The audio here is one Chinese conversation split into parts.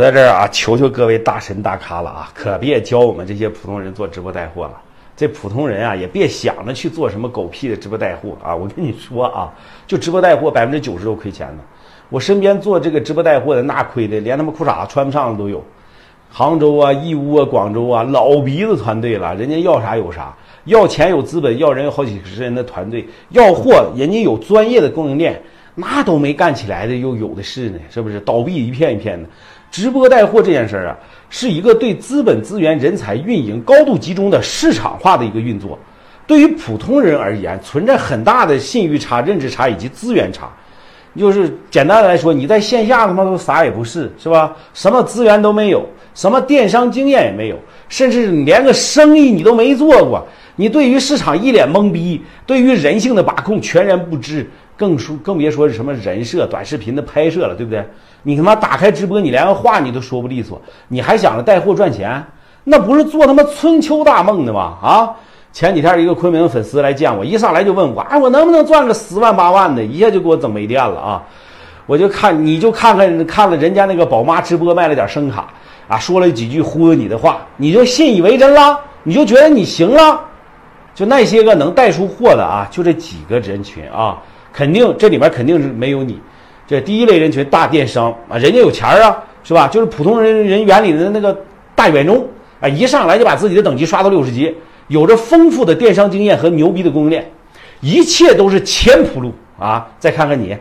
在这儿啊，求求各位大神大咖了啊，可别教我们这些普通人做直播带货了。这普通人啊，也别想着去做什么狗屁的直播带货啊！我跟你说啊，就直播带货，百分之九十都亏钱的。我身边做这个直播带货的，那亏的连他妈裤衩子穿不上的都有。杭州啊、义乌啊、广州啊，老鼻子团队了，人家要啥有啥，要钱有资本，要人有好几十人的团队，要货人家有专业的供应链，那都没干起来的又有的是呢，是不是？倒闭一片一片的。直播带货这件事儿啊，是一个对资本资源、人才运营高度集中的市场化的一个运作。对于普通人而言，存在很大的信誉差、认知差以及资源差。就是简单来说，你在线下他妈都啥也不是，是吧？什么资源都没有，什么电商经验也没有，甚至连个生意你都没做过。你对于市场一脸懵逼，对于人性的把控全然不知。更说更别说是什么人设、短视频的拍摄了，对不对？你他妈打开直播，你连个话你都说不利索，你还想着带货赚钱？那不是做他妈春秋大梦的吗？啊！前几天一个昆明粉丝来见我，一上来就问我，啊，我能不能赚个十万八万的？一下就给我整没电了啊！我就看你就看看看了人家那个宝妈直播卖了点声卡啊，说了几句忽悠你的话，你就信以为真了？你就觉得你行了？就那些个能带出货的啊，就这几个人群啊。肯定这里面肯定是没有你，这第一类人群大电商啊，人家有钱儿啊，是吧？就是普通人人眼里的那个大远中啊，一上来就把自己的等级刷到六十级，有着丰富的电商经验和牛逼的供应链，一切都是前铺路啊！再看看你，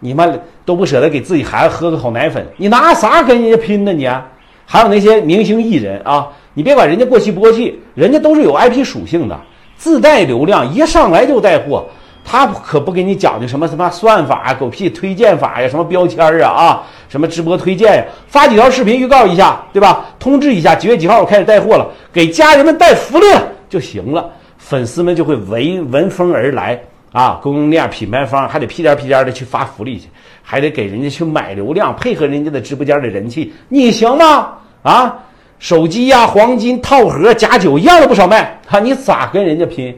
你妈都不舍得给自己孩子喝个好奶粉，你拿啥跟人家拼呢？你还有那些明星艺人啊，你别管人家过气不过气，人家都是有 IP 属性的，自带流量，一上来就带货。他可不给你讲究什么什么算法啊、狗屁推荐法呀、什么标签啊啊，什么直播推荐呀，发几条视频预告一下，对吧？通知一下几月几号我开始带货了，给家人们带福利了就行了，粉丝们就会闻闻风而来啊！供应链、品牌方还得屁颠屁颠的去发福利去，还得给人家去买流量，配合人家的直播间的人气，你行吗？啊，手机呀、黄金套盒、假酒一样都不少卖，哈，你咋跟人家拼？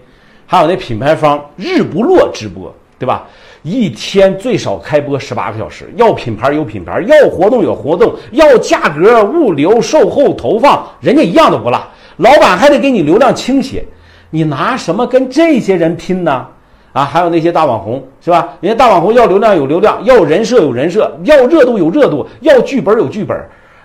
还有那品牌方日不落直播，对吧？一天最少开播十八个小时，要品牌有品牌，要活动有活动，要价格、物流、售后、投放，人家一样都不落。老板还得给你流量倾斜，你拿什么跟这些人拼呢？啊，还有那些大网红，是吧？人家大网红要流量有流量，要人设有人设，要热度有热度，要剧本有剧本。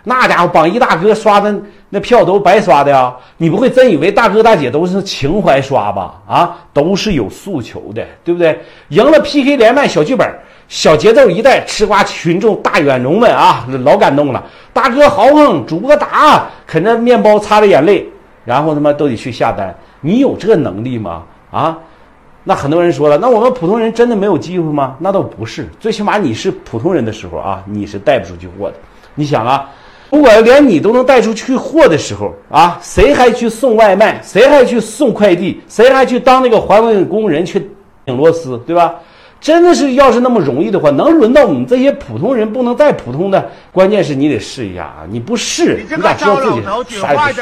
那家伙榜一大哥刷的那票都白刷的呀！你不会真以为大哥大姐都是情怀刷吧？啊，都是有诉求的，对不对？赢了 PK 连麦小剧本，小节奏一带，吃瓜群众大远农们啊，老感动了！大哥豪横，主播打，啃着面包擦着眼泪，然后他妈都得去下单。你有这能力吗？啊？那很多人说了，那我们普通人真的没有机会吗？那倒不是，最起码你是普通人的时候啊，你是带不出去货的。你想啊。如果连你都能带出去货的时候啊，谁还去送外卖？谁还去送快递？谁还去当那个环卫工人去拧螺丝？对吧？真的是要是那么容易的话，能轮到我们这些普通人不能再普通的？关键是你得试一下啊！你不试，你咋知道自己啥也不是？